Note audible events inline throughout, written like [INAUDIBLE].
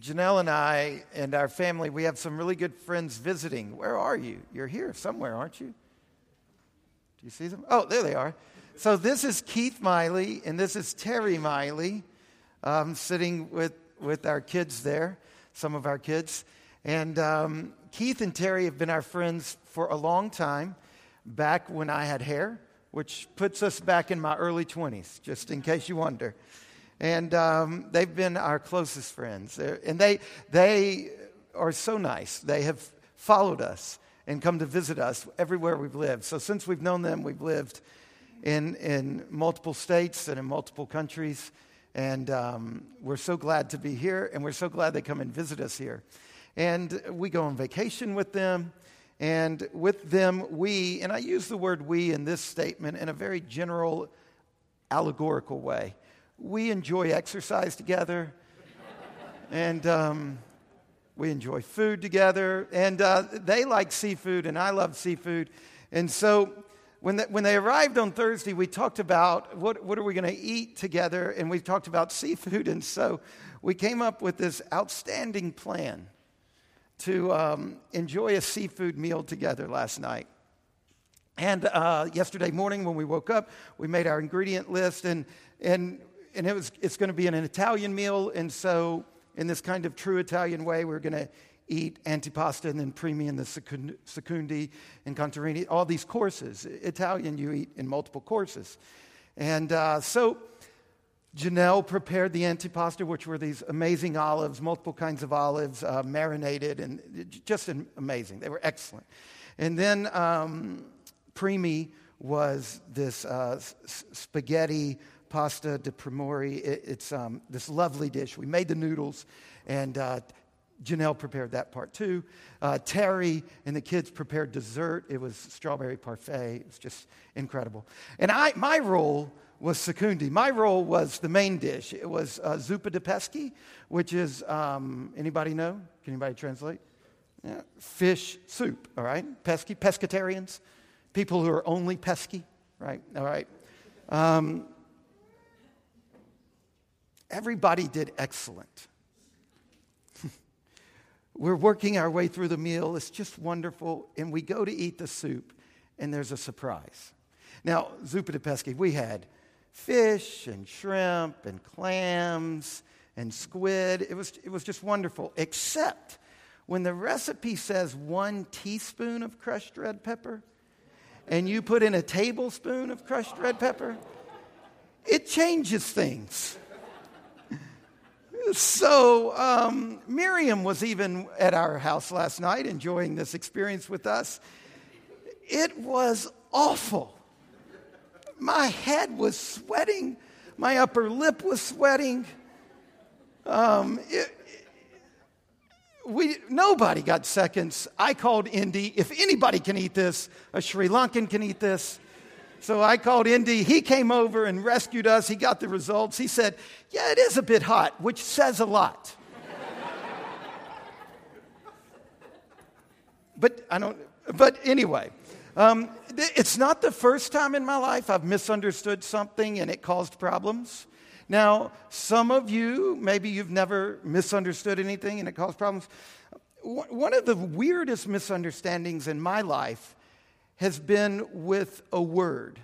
Janelle and I and our family, we have some really good friends visiting. Where are you? You're here somewhere, aren't you? Do you see them? Oh, there they are. So this is Keith Miley, and this is Terry Miley, um, sitting with, with our kids there, some of our kids. And um, Keith and Terry have been our friends for a long time, back when I had hair, which puts us back in my early 20s, just in case you wonder and um, they've been our closest friends. And they, they are so nice. They have followed us and come to visit us everywhere we've lived. So since we've known them, we've lived in, in multiple states and in multiple countries. And um, we're so glad to be here, and we're so glad they come and visit us here. And we go on vacation with them. And with them, we, and I use the word we in this statement in a very general, allegorical way we enjoy exercise together, and um, we enjoy food together. And uh, they like seafood, and I love seafood. And so when, when they arrived on Thursday, we talked about what, what are we going to eat together, and we talked about seafood. And so we came up with this outstanding plan to um, enjoy a seafood meal together last night. And uh, yesterday morning, when we woke up, we made our ingredient list, and, and and it was, it's going to be an Italian meal. And so, in this kind of true Italian way, we're going to eat antipasta and then primi and the secondi and contorni, all these courses. Italian, you eat in multiple courses. And uh, so, Janelle prepared the antipasta, which were these amazing olives, multiple kinds of olives, uh, marinated, and just amazing. They were excellent. And then um, Primi was this uh, spaghetti pasta di primori. It, it's um, this lovely dish. We made the noodles, and uh, Janelle prepared that part too. Uh, Terry and the kids prepared dessert. It was strawberry parfait. It was just incredible. And I, my role was secondi. My role was the main dish. It was uh, zuppa di pesci, which is, um, anybody know? Can anybody translate? Yeah. Fish soup, all right? Pesky, pescatarians, people who are only pesky, right? All right. Um, Everybody did excellent. [LAUGHS] We're working our way through the meal. It's just wonderful. And we go to eat the soup, and there's a surprise. Now, zuppa de pesci, we had fish and shrimp and clams and squid. It was, it was just wonderful, except when the recipe says one teaspoon of crushed red pepper and you put in a tablespoon of crushed red pepper, it changes things so um, Miriam was even at our house last night enjoying this experience with us. It was awful. My head was sweating, my upper lip was sweating. Um, it, we, nobody got seconds. I called Indy. If anybody can eat this, a Sri Lankan can eat this. So I called Indy. He came over and rescued us. He got the results. He said, Yeah, it is a bit hot, which says a lot. but I don't, but anyway, um, it's not the first time in my life I've misunderstood something and it caused problems. Now, some of you, maybe you've never misunderstood anything and it caused problems. One of the weirdest misunderstandings in my life has been with a word.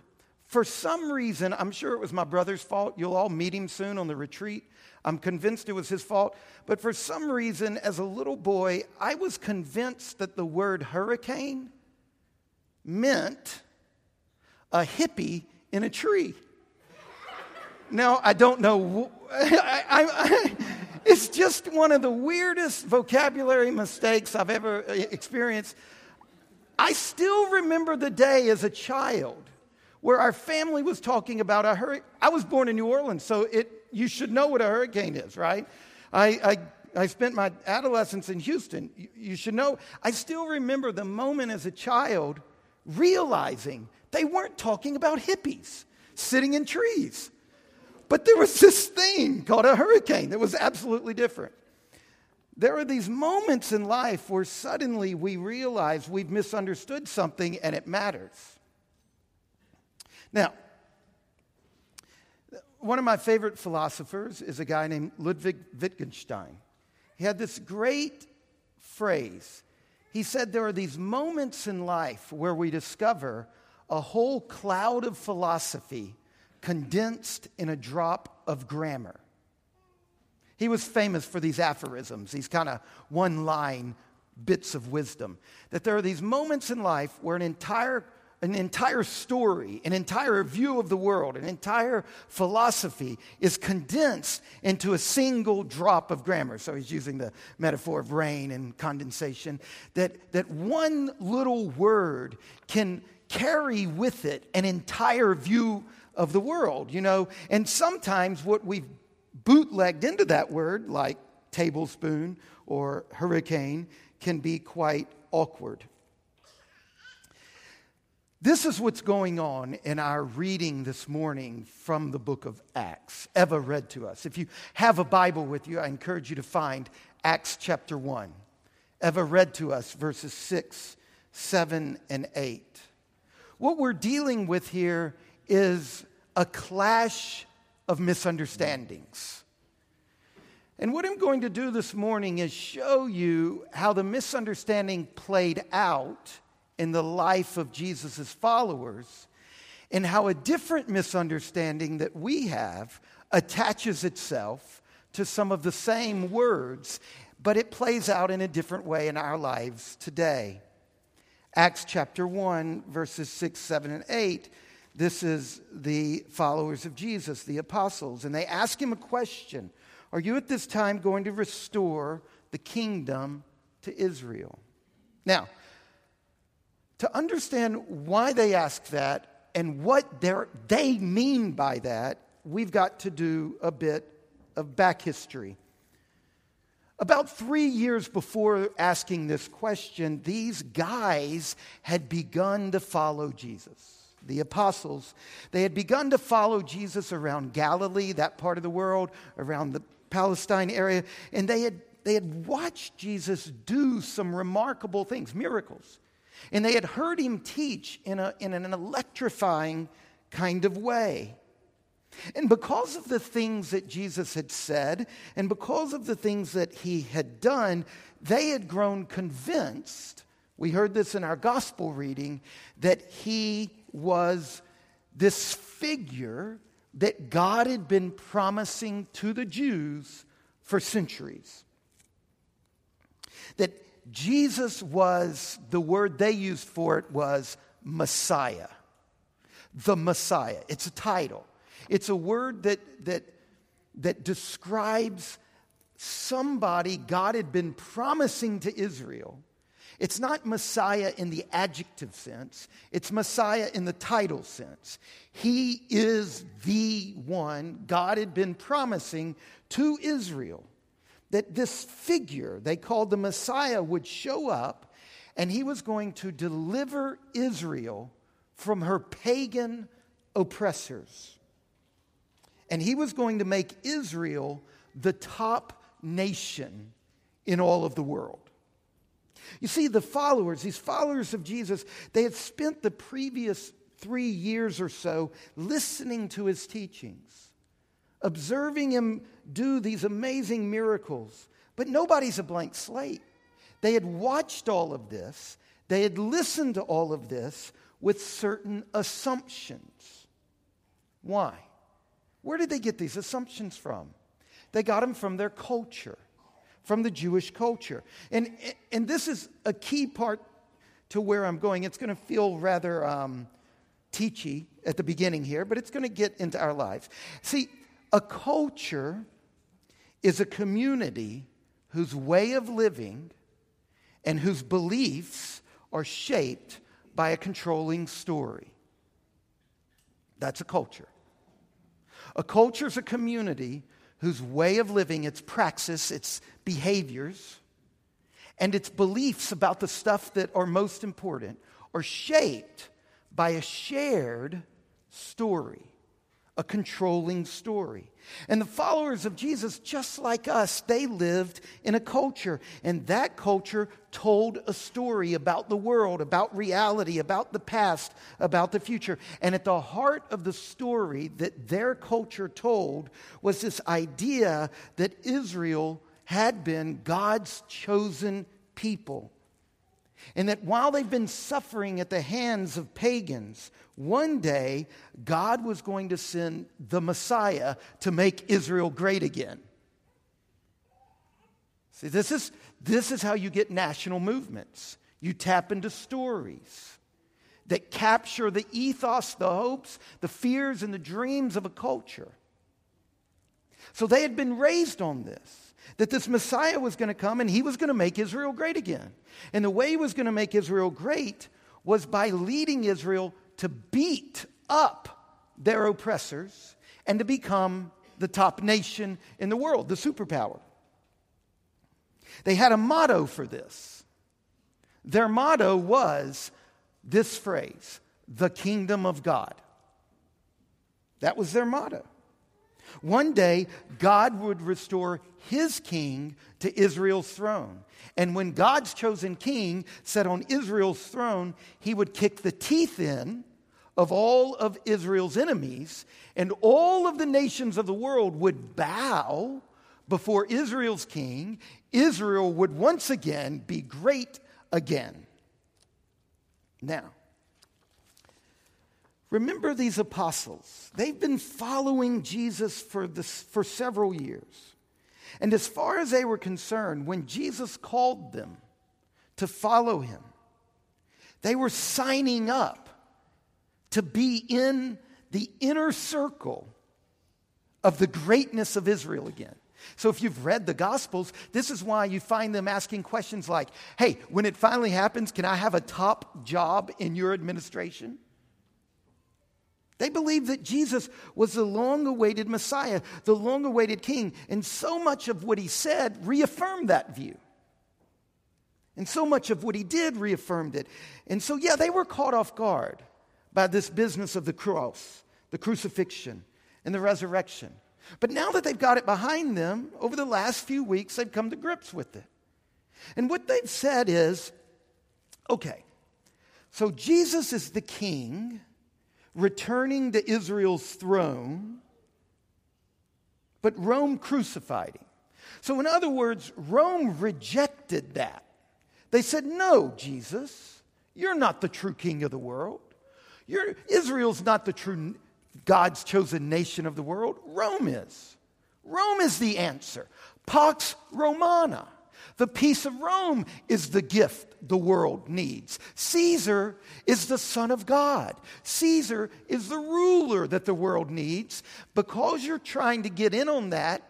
For some reason, I'm sure it was my brother's fault. You'll all meet him soon on the retreat. I'm convinced it was his fault. But for some reason, as a little boy, I was convinced that the word hurricane meant a hippie in a tree. Now, I don't know. [LAUGHS] I, I, I, it's just one of the weirdest vocabulary mistakes I've ever uh, experienced. I still remember the day as a child where our family was talking about a hurricane. I was born in New Orleans, so it, you should know what a hurricane is, right? I, I, I spent my adolescence in Houston. You, you should know. I still remember the moment as a child realizing they weren't talking about hippies sitting in trees. But there was this thing called a hurricane that was absolutely different. There are these moments in life where suddenly we realize we've misunderstood something and it matters. Now, one of my favorite philosophers is a guy named Ludwig Wittgenstein. he had this great phrase. He said there are these moments in life where we discover a whole cloud of philosophy condensed in a drop of grammar. He was famous for these aphorisms, these kind of one line bits of wisdom. That there are these moments in life where an entire an entire story, an entire view of the world, an entire philosophy is condensed into a single drop of grammar. So he's using the metaphor of rain and condensation. That, that one little word can carry with it an entire view of the world, you know. And sometimes what we've bootlegged into that word, like tablespoon or hurricane, can be quite awkward. This is what's going on in our reading this morning from the book of Acts. Eva read to us. If you have a Bible with you, I encourage you to find Acts chapter 1. Eva read to us verses 6, 7, and 8. What we're dealing with here is a clash of misunderstandings. And what I'm going to do this morning is show you how the misunderstanding played out in the life of Jesus' followers and how a different misunderstanding that we have attaches itself to some of the same words, but it plays out in a different way in our lives today. Acts chapter 1, verses 6, 7, and 8. This is the followers of Jesus, the apostles, and they ask him a question Are you at this time going to restore the kingdom to Israel? Now, to understand why they ask that and what they mean by that, we've got to do a bit of back history. About three years before asking this question, these guys had begun to follow Jesus. The apostles, they had begun to follow Jesus around Galilee, that part of the world, around the Palestine area, and they had, they had watched Jesus do some remarkable things, miracles. And they had heard him teach in, a, in an electrifying kind of way. And because of the things that Jesus had said, and because of the things that he had done, they had grown convinced. We heard this in our gospel reading that he was this figure that God had been promising to the Jews for centuries. That Jesus was, the word they used for it was Messiah. The Messiah. It's a title. It's a word that, that, that describes somebody God had been promising to Israel. It's not Messiah in the adjective sense, it's Messiah in the title sense. He is the one God had been promising to Israel that this figure they called the Messiah would show up and he was going to deliver Israel from her pagan oppressors. And he was going to make Israel the top nation in all of the world. You see, the followers, these followers of Jesus, they had spent the previous three years or so listening to his teachings, observing him do these amazing miracles. But nobody's a blank slate. They had watched all of this, they had listened to all of this with certain assumptions. Why? Where did they get these assumptions from? They got them from their culture, from the Jewish culture. And, and this is a key part to where I'm going. It's going to feel rather um, teachy at the beginning here, but it's going to get into our lives. See, a culture is a community whose way of living and whose beliefs are shaped by a controlling story. That's a culture. A culture is a community whose way of living, its praxis, its behaviors, and its beliefs about the stuff that are most important are shaped by a shared story a controlling story. And the followers of Jesus, just like us, they lived in a culture. And that culture told a story about the world, about reality, about the past, about the future. And at the heart of the story that their culture told was this idea that Israel had been God's chosen people. And that while they've been suffering at the hands of pagans, one day God was going to send the Messiah to make Israel great again. See, this is, this is how you get national movements. You tap into stories that capture the ethos, the hopes, the fears, and the dreams of a culture. So they had been raised on this that this Messiah was going to come and he was going to make Israel great again. And the way he was going to make Israel great was by leading Israel to beat up their oppressors and to become the top nation in the world, the superpower. They had a motto for this. Their motto was this phrase, the kingdom of God. That was their motto. One day, God would restore his king to Israel's throne. And when God's chosen king sat on Israel's throne, he would kick the teeth in of all of Israel's enemies, and all of the nations of the world would bow before Israel's king. Israel would once again be great again. Now, remember these apostles. They've been following Jesus for, this, for several years. And as far as they were concerned, when Jesus called them to follow him, they were signing up to be in the inner circle of the greatness of Israel again. So, if you've read the Gospels, this is why you find them asking questions like, Hey, when it finally happens, can I have a top job in your administration? They believed that Jesus was the long awaited Messiah, the long awaited King, and so much of what he said reaffirmed that view. And so much of what he did reaffirmed it. And so, yeah, they were caught off guard by this business of the cross, the crucifixion, and the resurrection. But now that they've got it behind them, over the last few weeks, they've come to grips with it. And what they've said is okay, so Jesus is the king returning to Israel's throne, but Rome crucified him. So, in other words, Rome rejected that. They said, No, Jesus, you're not the true king of the world. You're, Israel's not the true God's chosen nation of the world? Rome is. Rome is the answer. Pax Romana. The peace of Rome is the gift the world needs. Caesar is the Son of God. Caesar is the ruler that the world needs. Because you're trying to get in on that,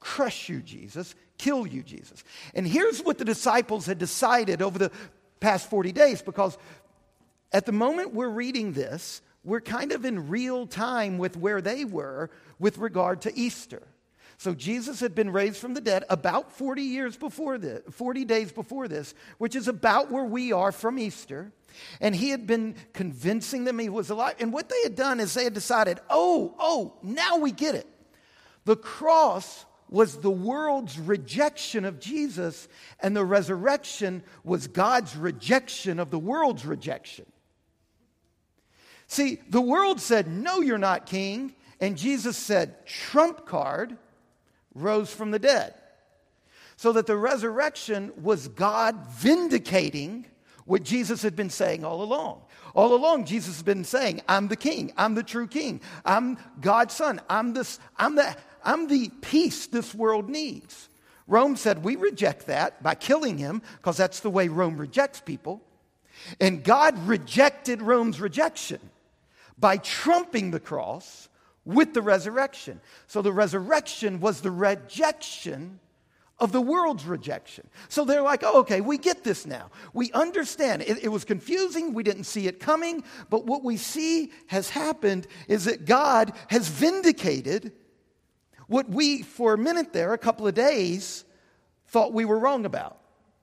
crush you, Jesus, kill you, Jesus. And here's what the disciples had decided over the past 40 days because at the moment we're reading this, we're kind of in real time with where they were with regard to Easter. So Jesus had been raised from the dead about 40 years before this, 40 days before this, which is about where we are from Easter. And he had been convincing them he was alive. And what they had done is they had decided, oh, oh, now we get it. The cross was the world's rejection of Jesus, and the resurrection was God's rejection of the world's rejection. See, the world said, No, you're not king. And Jesus said, Trump card rose from the dead. So that the resurrection was God vindicating what Jesus had been saying all along. All along, Jesus has been saying, I'm the king. I'm the true king. I'm God's son. I'm, this, I'm, the, I'm the peace this world needs. Rome said, We reject that by killing him, because that's the way Rome rejects people. And God rejected Rome's rejection by trumping the cross with the resurrection. So the resurrection was the rejection of the world's rejection. So they're like, oh, okay, we get this now. We understand. It, it, was confusing. We didn't see it coming. But what we see has happened is that God has vindicated what we, for a minute there, a couple of days, thought we were wrong about.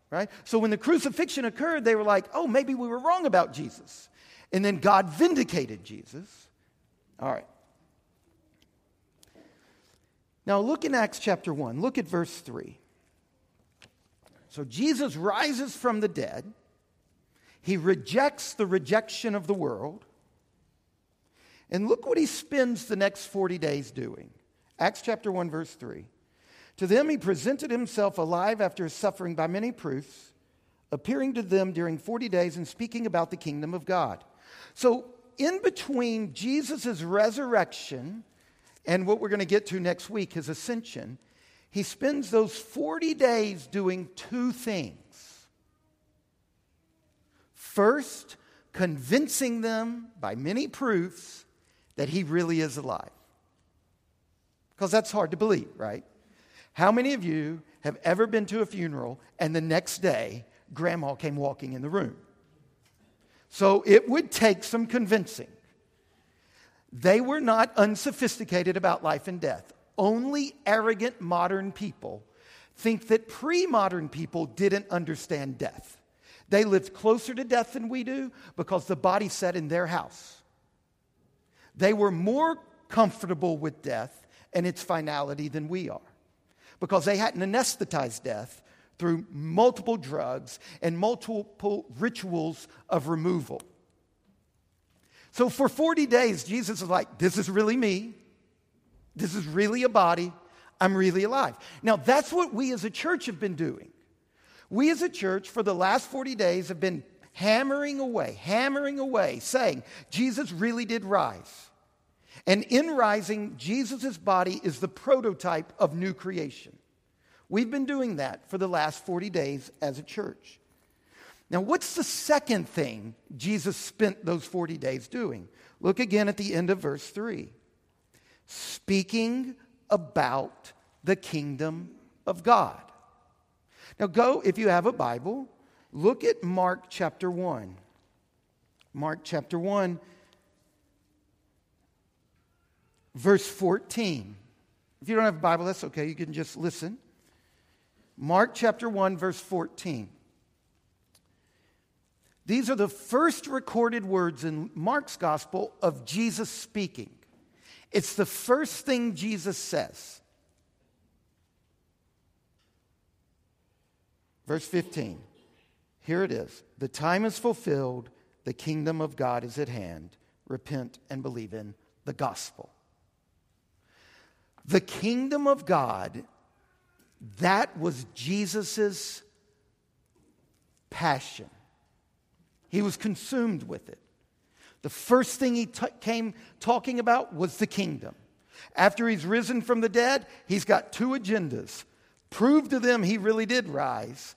Right? So when the crucifixion occurred, they were like, oh, maybe we were wrong about Jesus. And then God vindicated Jesus. All right. Now look in Acts chapter 1. Look at verse 3. So Jesus rises from the dead. He rejects the rejection of the world. And look what he spends the next 40 days doing. Acts chapter 1, verse 3. To them, he presented himself alive after his suffering by many proofs, appearing to them during 40 days and speaking about the kingdom of God. So, in between Jesus' resurrection and what we're going to get to next week, his ascension, he spends those 40 days doing two things. First, convincing them by many proofs that he really is alive. Because that's hard to believe, right? How many of you have ever been to a funeral and the next day grandma came walking in the room? So it would take some convincing. They were not unsophisticated about life and death. Only arrogant modern people think that pre modern people didn't understand death. They lived closer to death than we do because the body sat in their house. They were more comfortable with death and its finality than we are because they hadn't anesthetized death through multiple drugs and multiple rituals of removal. So for 40 days, Jesus is like, This is really me. This is really a body. I'm really alive. Now, that's what we as a church have been doing. We as a church, for the last 40 days, have been hammering away, hammering away, saying, Jesus really did rise. And in rising, Jesus' body is the prototype of new creation. We've been doing that for the last 40 days as a church. Now, what's the second thing Jesus spent those 40 days doing? Look again at the end of verse 3. Speaking about the kingdom of God. Now, go, if you have a Bible, look at Mark chapter 1. Mark chapter 1 verse 14. If you don't have a Bible, that's okay. You can just listen. Mark chapter 1, verse 14. These are the first recorded words in Mark's gospel of Jesus speaking. It's the first thing Jesus says. Verse 15. Here it is. The time is fulfilled, the kingdom of God is at hand. Repent and believe in the gospel. The kingdom of God, that was Jesus' passion. He was consumed with it. The first thing he t- came talking about was the kingdom. After he's risen from the dead, he's got two agendas prove to them he really did rise,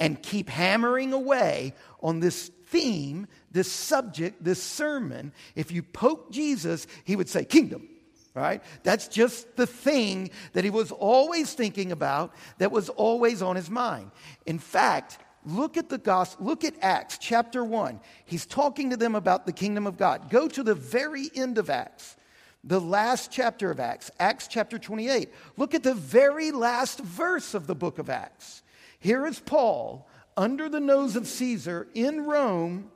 and keep hammering away on this theme, this subject, this sermon. If you poke Jesus, he would say, Kingdom, right? That's just the thing that he was always thinking about, that was always on his mind. In fact, look at the gospel, look at Acts chapter 1. He's talking to them about the kingdom of God. Go to the very end of Acts, the last chapter of Acts, Acts chapter 28. Look at the very last verse of the book of Acts. Here is Paul under the nose of Caesar in Rome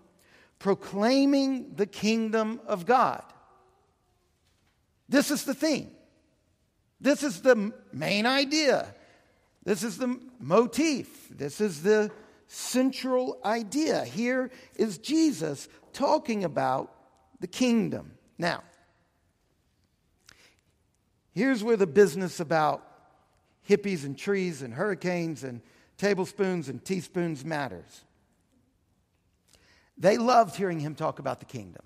proclaiming the kingdom of God. This is the theme. This is the main idea. This is the motif. This is the central idea. Here is Jesus talking about the kingdom. Now, here's where the business about hippies and trees and hurricanes and tablespoons and teaspoons matters. They loved hearing him talk about the kingdom.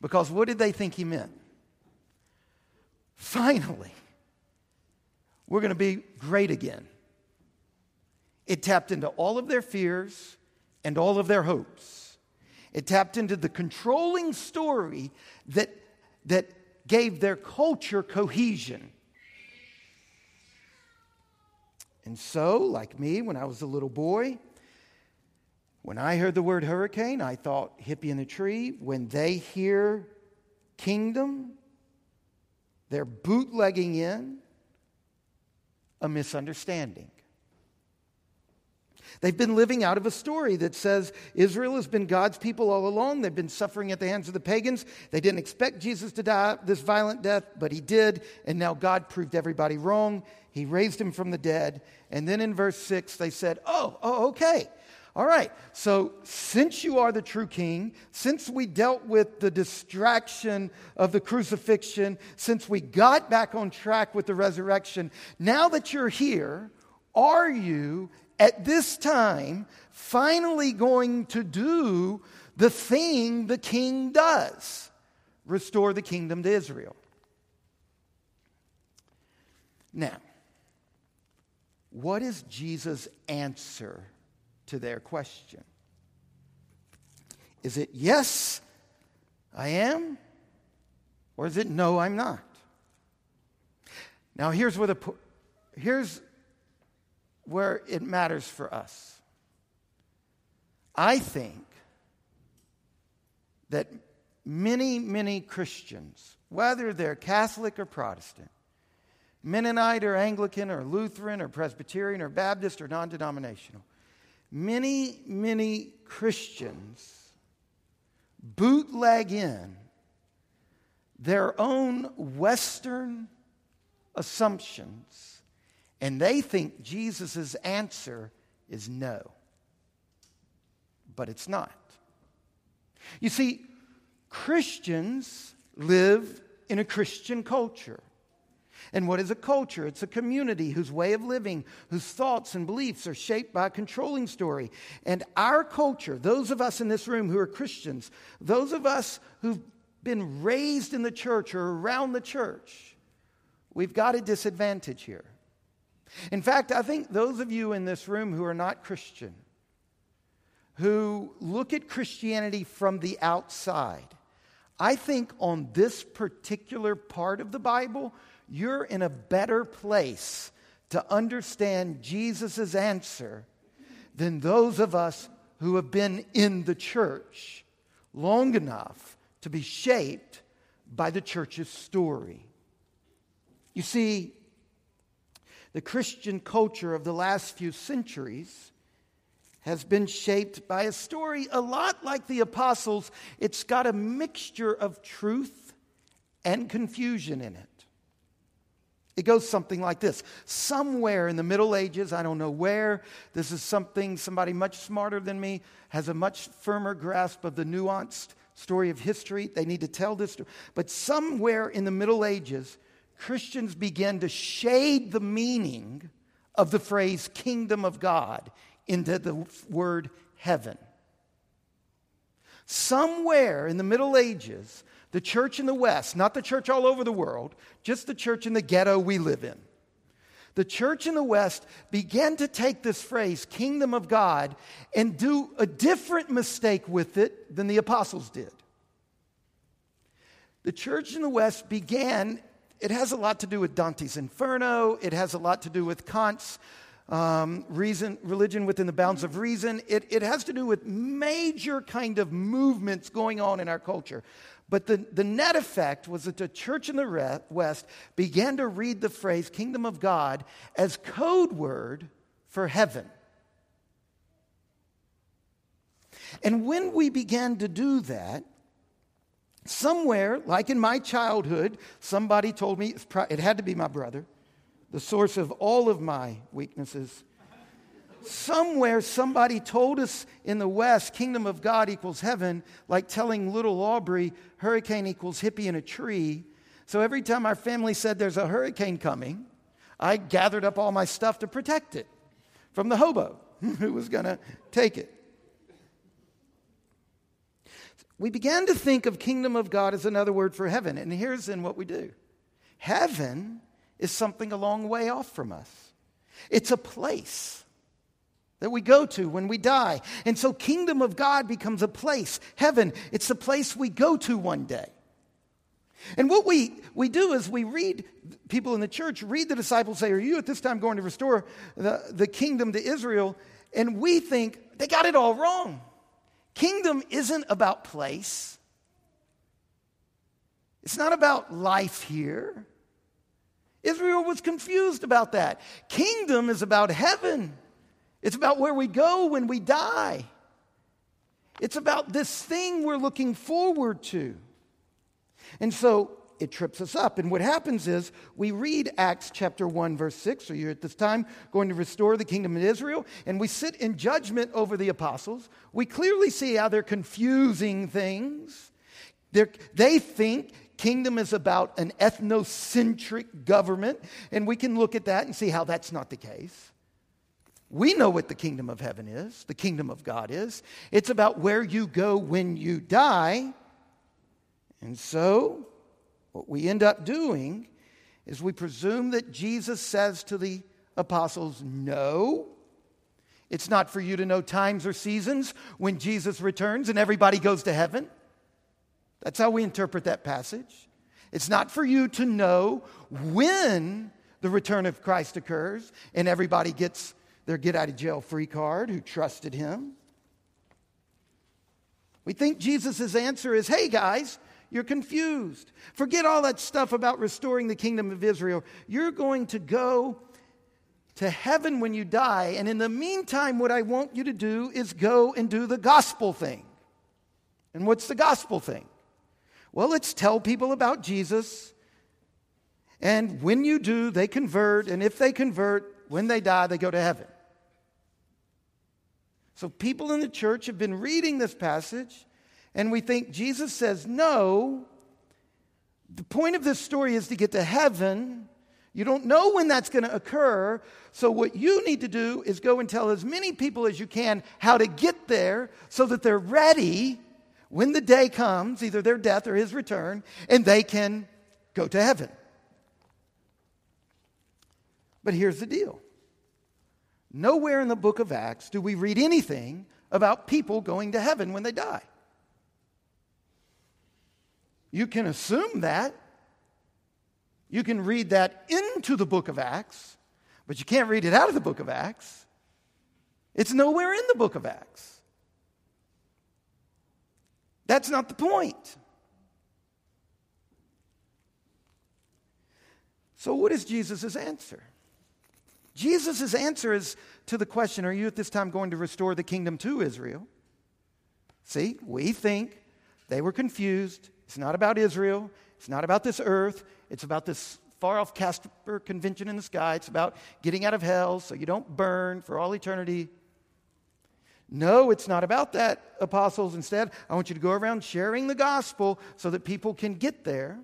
Because what did they think he meant? Finally, we're going to be great again. It tapped into all of their fears and all of their hopes. It tapped into the controlling story that, that gave their culture cohesion. And so, like me, when I was a little boy, when I heard the word hurricane, I thought hippie in the tree. When they hear kingdom, they're bootlegging in a misunderstanding. They've been living out of a story that says Israel has been God's people all along. They've been suffering at the hands of the pagans. They didn't expect Jesus to die this violent death, but he did. And now God proved everybody wrong. He raised him from the dead. And then in verse 6, they said, Oh, oh okay. All right, so since you are the true king, since we dealt with the distraction of the crucifixion, since we got back on track with the resurrection, now that you're here, are you at this time finally going to do the thing the king does? Restore the kingdom to Israel. Now, what is Jesus' answer to their question? Is it yes, I am? Or is it no, I'm not? Now, here's where, the, here's where it matters for us. I think that many, many Christians, whether they're Catholic or Protestant, Mennonite or Anglican or Lutheran or Presbyterian or Baptist or non denominational, many, many Christians bootleg in their own Western assumptions, and they think Jesus' answer is no. But it's not. You see, Christians live in a Christian culture. And what is a culture? It's a community whose way of living, whose thoughts and beliefs are shaped by a controlling story. And our culture, those of us in this room who are Christians, those of us who've been raised in the church or around the church, we've got a disadvantage here. In fact, I think those of you in this room who are not Christian, who look at Christianity from the outside, I think on this particular part of the Bible, you're in a better place to understand Jesus' answer than those of us who have been in the church long enough to be shaped by the church's story. You see, the Christian culture of the last few centuries has been shaped by a story a lot like the apostles. It's got a mixture of truth and confusion in it. It goes something like this. Somewhere in the Middle Ages, I don't know where, this is something somebody much smarter than me has a much firmer grasp of the nuanced story of history. They need to tell this. Story. But somewhere in the Middle Ages, Christians began to shade the meaning of the phrase kingdom of God into the word heaven. Somewhere in the Middle Ages, the church in the West, not the church all over the world, just the church in the ghetto we live in. The church in the West began to take this phrase, kingdom of God, and do a different mistake with it than the apostles did. The church in the West began, it has a lot to do with Dante's Inferno, it has a lot to do with Kant's um, reason, religion within the bounds of reason. It, it has to do with major kind of movements going on in our culture. But the, the net effect was that the church in the West began to read the phrase kingdom of God as code word for heaven. And when we began to do that, somewhere, like in my childhood, somebody told me, it had to be my brother, the source of all of my weaknesses somewhere somebody told us in the West, kingdom of God equals heaven, like telling little Aubrey, hurricane equals hippie in a tree. So every time our family said there's a hurricane coming, I gathered up all my stuff to protect it from the hobo [LAUGHS] who was going to take it. We began to think of kingdom of God as another word for heaven, and here's in what we do. Heaven is something a long way off from us. It's a place that we go to when we die. And so, kingdom of God becomes a place. Heaven, it's the place we go to one day. And what we, we do is we read, people in the church read the disciples say, Are you at this time going to restore the, the kingdom to Israel? And we think they got it all wrong. Kingdom isn't about place, it's not about life here. Israel was confused about that. Kingdom is about heaven. It's about where we go when we die. It's about this thing we're looking forward to. And so it trips us up. And what happens is we read Acts chapter 1, verse 6, so you're at this time going to restore the kingdom of Israel, and we sit in judgment over the apostles. We clearly see how they're confusing things. They're, they think kingdom is about an ethnocentric government, and we can look at that and see how that's not the case. We know what the kingdom of heaven is, the kingdom of God is. It's about where you go when you die. And so, what we end up doing is we presume that Jesus says to the apostles, No, it's not for you to know times or seasons when Jesus returns and everybody goes to heaven. That's how we interpret that passage. It's not for you to know when the return of Christ occurs and everybody gets their get out of jail free card who trusted him. We think Jesus' answer is hey, guys, you're confused. Forget all that stuff about restoring the kingdom of Israel. You're going to go to heaven when you die. And in the meantime, what I want you to do is go and do the gospel thing. And what's the gospel thing? Well, let's tell people about Jesus. And when you do, they convert. And if they convert, when they die, they go to heaven. So people in the church have been reading this passage, and we think Jesus says, no. The point of this story is to get to heaven. You don't know when that's going to occur. So, what you need to do is go and tell as many people as you can how to get there so that they're ready when the day comes, either their death or his return, and they can go to heaven. But here's the deal nowhere in the book of Acts do we read anything about people going to heaven when they die. You can assume that. You can read that into the book of Acts, but you can't read it out of the book of Acts. It's nowhere in the book of Acts. That's not the point. So, what is Jesus' answer? Jesus' answer is to the question Are you at this time going to restore the kingdom to Israel? See, we think they were confused. It's not about Israel, it's not about this earth, it's about this far off Casper convention in the sky. It's about getting out of hell so you don't burn for all eternity. No, it's not about that, apostles. Instead, I want you to go around sharing the gospel so that people can get there.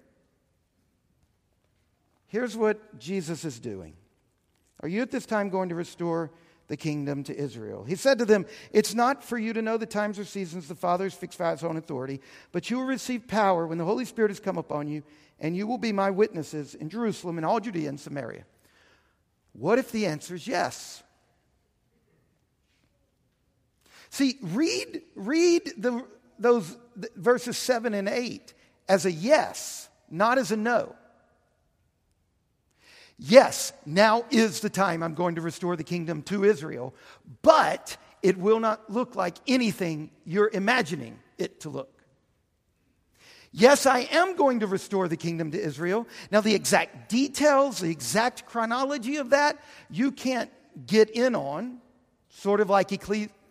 Here's what Jesus is doing Are you at this time going to restore the kingdom to Israel? He said to them, It's not for you to know the times or seasons the Father has fixed by his own authority, but you will receive power when the Holy Spirit has come upon you, and you will be my witnesses in Jerusalem and all Judea and Samaria. What if the answer is yes? See, read, read the, those verses 7 and 8 as a yes, not as a no. Yes, now is the time I'm going to restore the kingdom to Israel, but it will not look like anything you're imagining it to look. Yes, I am going to restore the kingdom to Israel. Now, the exact details, the exact chronology of that, you can't get in on, sort of like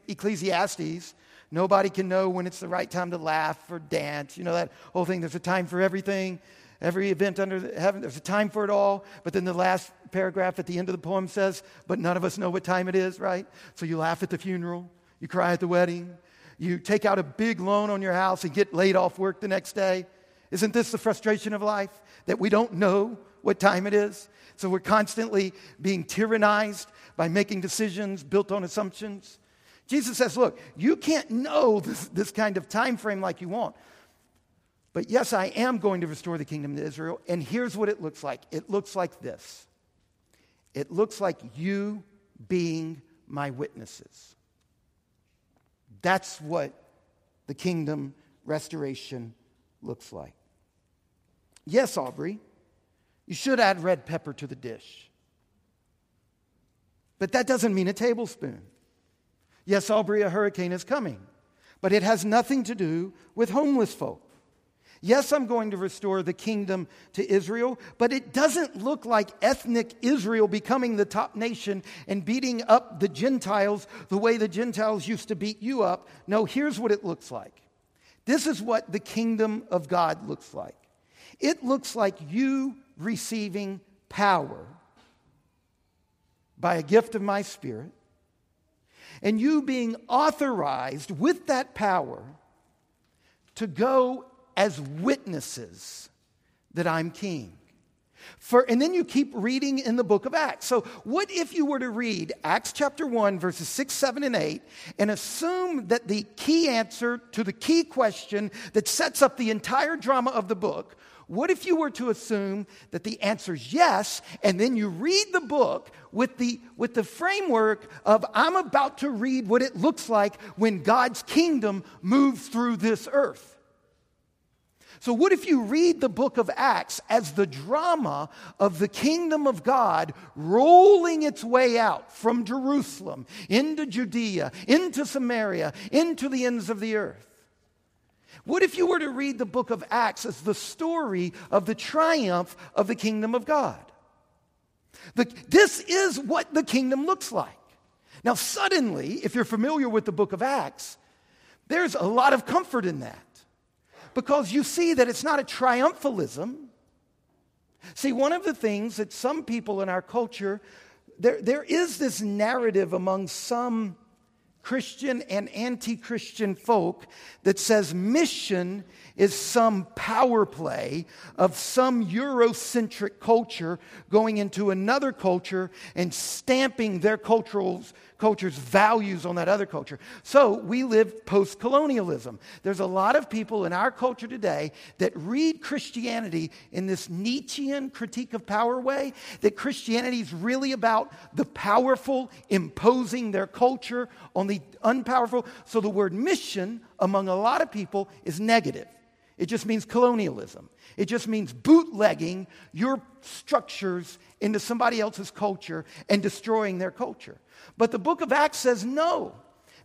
Ecclesiastes, nobody can know when it's the right time to laugh or dance. You know that whole thing. There's a time for everything, every event under heaven. There's a time for it all. But then the last paragraph at the end of the poem says, But none of us know what time it is, right? So you laugh at the funeral, you cry at the wedding, you take out a big loan on your house and get laid off work the next day. Isn't this the frustration of life? That we don't know what time it is? So we're constantly being tyrannized by making decisions built on assumptions. Jesus says, Look, you can't know this, this kind of time frame like you want. But yes, I am going to restore the kingdom to Israel. And here's what it looks like it looks like this it looks like you being my witnesses. That's what the kingdom restoration looks like. Yes, Aubrey, you should add red pepper to the dish. But that doesn't mean a tablespoon. Yes, Aubrey, a hurricane is coming, but it has nothing to do with homeless folk. Yes, I'm going to restore the kingdom to Israel, but it doesn't look like ethnic Israel becoming the top nation and beating up the Gentiles the way the Gentiles used to beat you up. No, here's what it looks like. This is what the kingdom of God looks like It looks like you receiving power by a gift of my spirit, and you being authorized with that power to go as witnesses that I'm king. For, and then you keep reading in the book of Acts. So, what if you were to read Acts chapter 1, verses 6, 7, and 8, and assume that the key answer to the key question that sets up the entire drama of the book what if you were to assume that the answer is yes, and then you read the book with the, with the framework of, I'm about to read what it looks like when God's kingdom moves through this earth? So, what if you read the book of Acts as the drama of the kingdom of God rolling its way out from Jerusalem into Judea, into Samaria, into the ends of the earth? What if you were to read the book of Acts as the story of the triumph of the kingdom of God? The, this is what the kingdom looks like. Now, suddenly, if you're familiar with the book of Acts, there's a lot of comfort in that because you see that it's not a triumphalism. See, one of the things that some people in our culture, there, there is this narrative among some Christian and anti Christian folk that says mission is some power play of some Eurocentric culture going into another culture and stamping their cultural culture's values on that other culture. So we live post colonialism. There's a lot of people in our culture today that read Christianity in this Nietzschean critique of power way, that Christianity is really about the powerful imposing their culture on the unpowerful. So the word mission among a lot of people is negative. It just means colonialism. It just means bootlegging your structures into somebody else's culture and destroying their culture. But the book of Acts says no.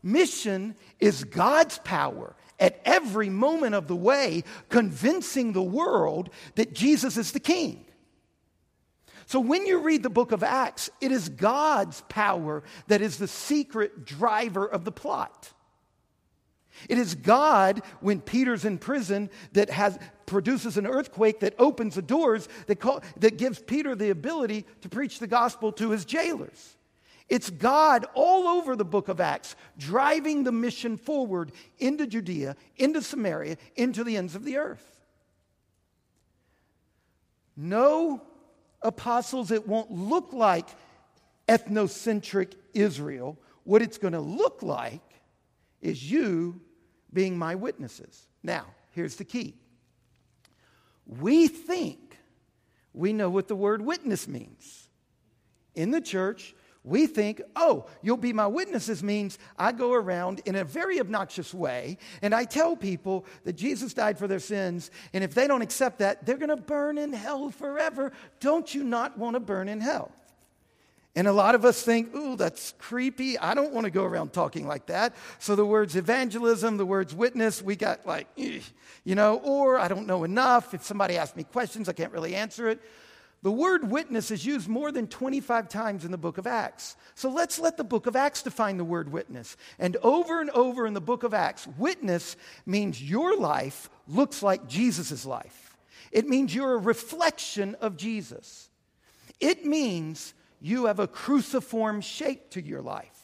Mission is God's power at every moment of the way, convincing the world that Jesus is the king. So when you read the book of Acts, it is God's power that is the secret driver of the plot. It is God, when Peter's in prison, that has, produces an earthquake that opens the doors that, call, that gives Peter the ability to preach the gospel to his jailers. It's God all over the book of Acts driving the mission forward into Judea, into Samaria, into the ends of the earth. No apostles, it won't look like ethnocentric Israel. What it's going to look like is you being my witnesses. Now, here's the key we think we know what the word witness means. In the church, we think, oh, you'll be my witnesses means I go around in a very obnoxious way and I tell people that Jesus died for their sins, and if they don't accept that, they're going to burn in hell forever. Don't you not want to burn in hell? And a lot of us think, ooh, that's creepy. I don't want to go around talking like that. So the words evangelism, the words witness, we got like, you know, or I don't know enough. If somebody asks me questions, I can't really answer it. The word witness is used more than 25 times in the book of Acts. So let's let the book of Acts define the word witness. And over and over in the book of Acts, witness means your life looks like Jesus' life. It means you're a reflection of Jesus. It means you have a cruciform shape to your life.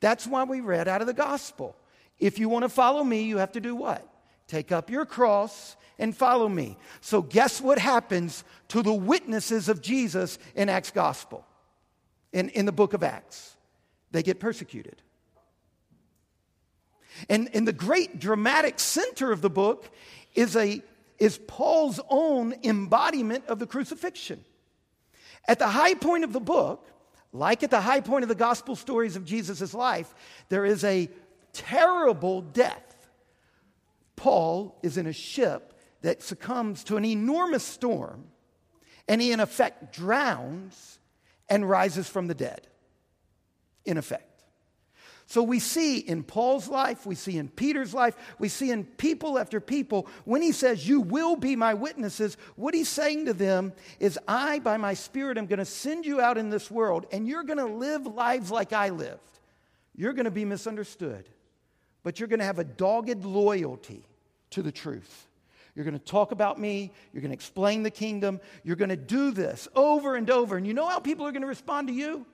That's why we read out of the gospel. If you want to follow me, you have to do what? Take up your cross and follow me. So, guess what happens to the witnesses of Jesus in Acts Gospel, in, in the book of Acts? They get persecuted. And in the great dramatic center of the book is, a, is Paul's own embodiment of the crucifixion. At the high point of the book, like at the high point of the gospel stories of Jesus' life, there is a terrible death. Paul is in a ship that succumbs to an enormous storm, and he, in effect, drowns and rises from the dead. In effect. So we see in Paul's life, we see in Peter's life, we see in people after people, when he says, You will be my witnesses, what he's saying to them is, I, by my Spirit, am going to send you out in this world, and you're going to live lives like I lived. You're going to be misunderstood, but you're going to have a dogged loyalty to the truth. You're going to talk about me. You're going to explain the kingdom. You're going to do this over and over. And you know how people are going to respond to you?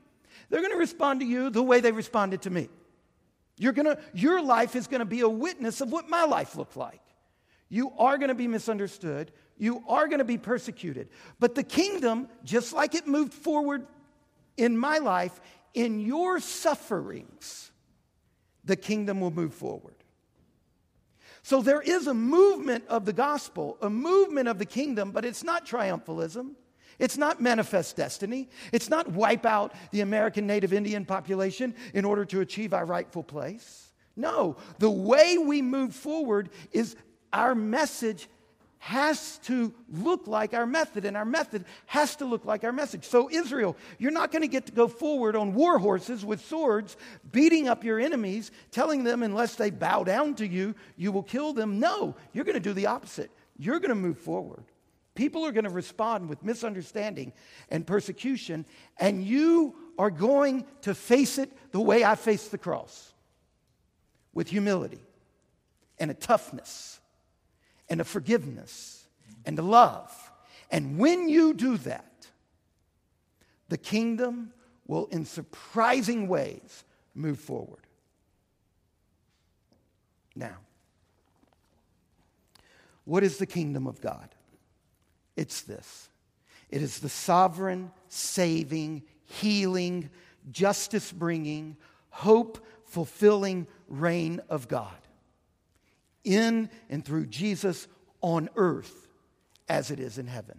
They're going to respond to you the way they responded to me. You're to, your life is going to be a witness of what my life looked like. You are going to be misunderstood. You are going to be persecuted. But the kingdom, just like it moved forward in my life, in your sufferings, the kingdom will move forward. So there is a movement of the gospel, a movement of the kingdom, but it's not triumphalism. It's not manifest destiny. It's not wipe out the American Native Indian population in order to achieve our rightful place. No, the way we move forward is our message has to look like our method, and our method has to look like our message. So, Israel, you're not going to get to go forward on war horses with swords, beating up your enemies, telling them unless they bow down to you, you will kill them. No, you're going to do the opposite. You're going to move forward. People are going to respond with misunderstanding and persecution, and you are going to face it the way I faced the cross with humility and a toughness and a forgiveness and a love. And when you do that, the kingdom will, in surprising ways, move forward. Now, what is the kingdom of God? It's this it is the sovereign, saving, healing, justice bringing, hope fulfilling reign of God in and through Jesus on earth as it is in heaven.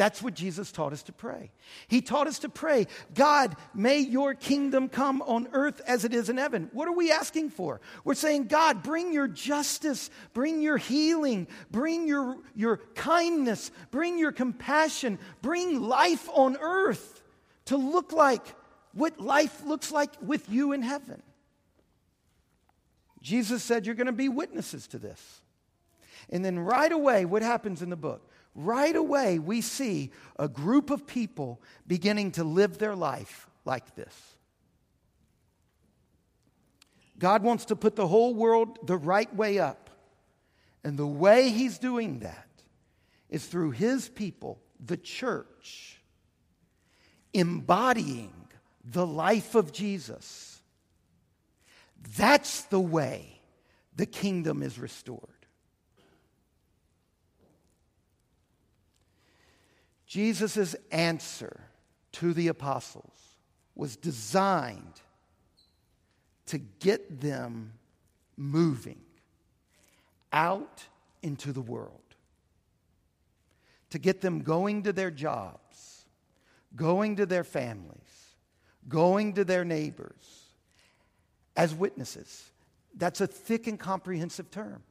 That's what Jesus taught us to pray. He taught us to pray, God, may your kingdom come on earth as it is in heaven. What are we asking for? We're saying, God, bring your justice, bring your healing, bring your, your kindness, bring your compassion, bring life on earth to look like what life looks like with you in heaven. Jesus said, You're going to be witnesses to this. And then right away, what happens in the book? Right away, we see a group of people beginning to live their life like this. God wants to put the whole world the right way up. And the way He's doing that is through His people, the church, embodying the life of Jesus that's the way the kingdom is restored. Jesus' answer to the apostles was designed to get them moving out into the world, to get them going to their jobs, going to their families, going to their neighbors, as witnesses. That's a thick and comprehensive term.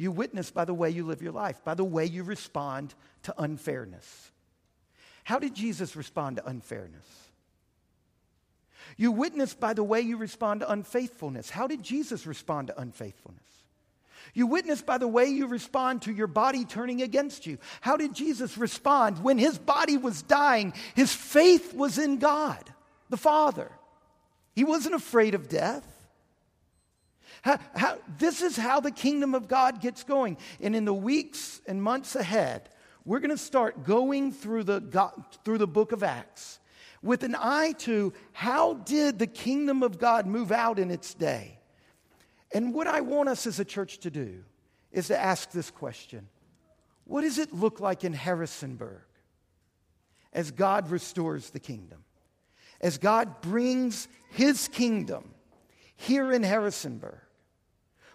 You witness by the way you live your life, by the way you respond to unfairness. How did Jesus respond to unfairness? You witness by the way you respond to unfaithfulness. How did Jesus respond to unfaithfulness? You witness by the way you respond to your body turning against you. How did Jesus respond when his body was dying? His faith was in God, the Father. He wasn't afraid of death. How, how, this is how the kingdom of God gets going. And in the weeks and months ahead, we're going to start going through the, through the book of Acts with an eye to how did the kingdom of God move out in its day? And what I want us as a church to do is to ask this question What does it look like in Harrisonburg as God restores the kingdom? as God brings his kingdom here in Harrisonburg.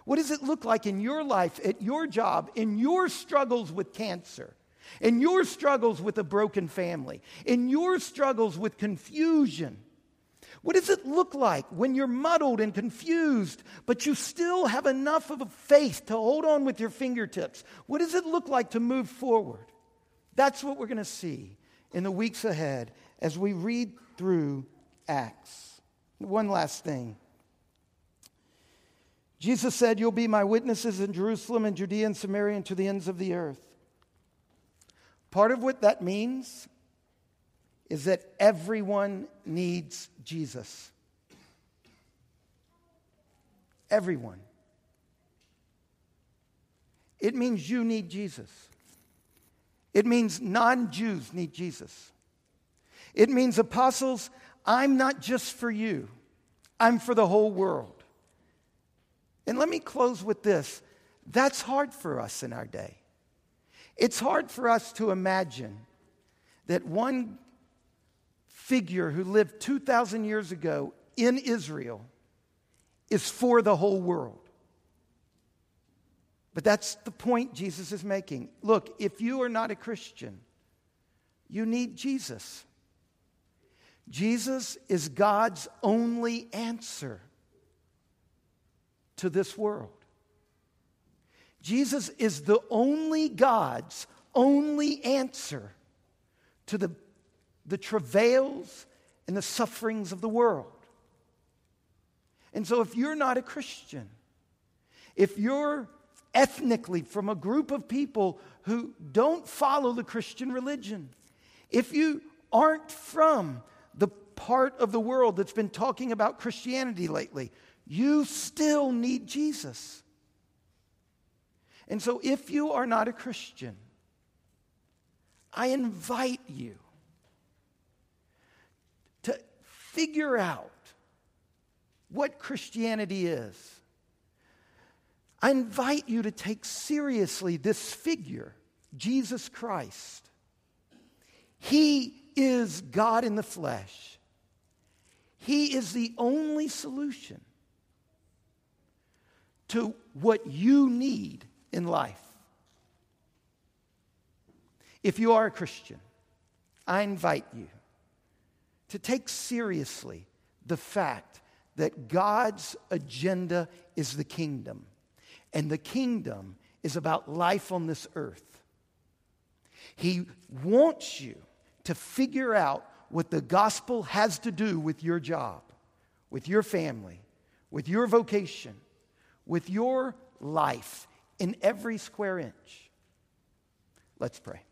What does it look like in your life, at your job, in your struggles with cancer, in your struggles with a broken family, in your struggles with confusion? What does it look like when you're muddled and confused, but you still have enough of a faith to hold on with your fingertips? What does it look like to move forward? That's what we're going to see in the weeks ahead as we read through Acts. One last thing. Jesus said, You'll be my witnesses in Jerusalem and Judea and Samaria and to the ends of the earth. Part of what that means is that everyone needs Jesus. Everyone. It means you need Jesus. It means non Jews need Jesus. It means, apostles, I'm not just for you, I'm for the whole world. And let me close with this that's hard for us in our day. It's hard for us to imagine that one figure who lived 2,000 years ago in Israel is for the whole world. But that's the point Jesus is making. Look, if you are not a Christian, you need Jesus. Jesus is God's only answer to this world. Jesus is the only God's only answer to the, the travails and the sufferings of the world. And so, if you're not a Christian, if you're ethnically from a group of people who don't follow the Christian religion, if you aren't from the part of the world that's been talking about Christianity lately, you still need Jesus. And so, if you are not a Christian, I invite you to figure out what Christianity is. I invite you to take seriously this figure, Jesus Christ. He is God in the flesh. He is the only solution to what you need in life. If you are a Christian, I invite you to take seriously the fact that God's agenda is the kingdom, and the kingdom is about life on this earth. He wants you to figure out what the gospel has to do with your job, with your family, with your vocation, with your life in every square inch. Let's pray.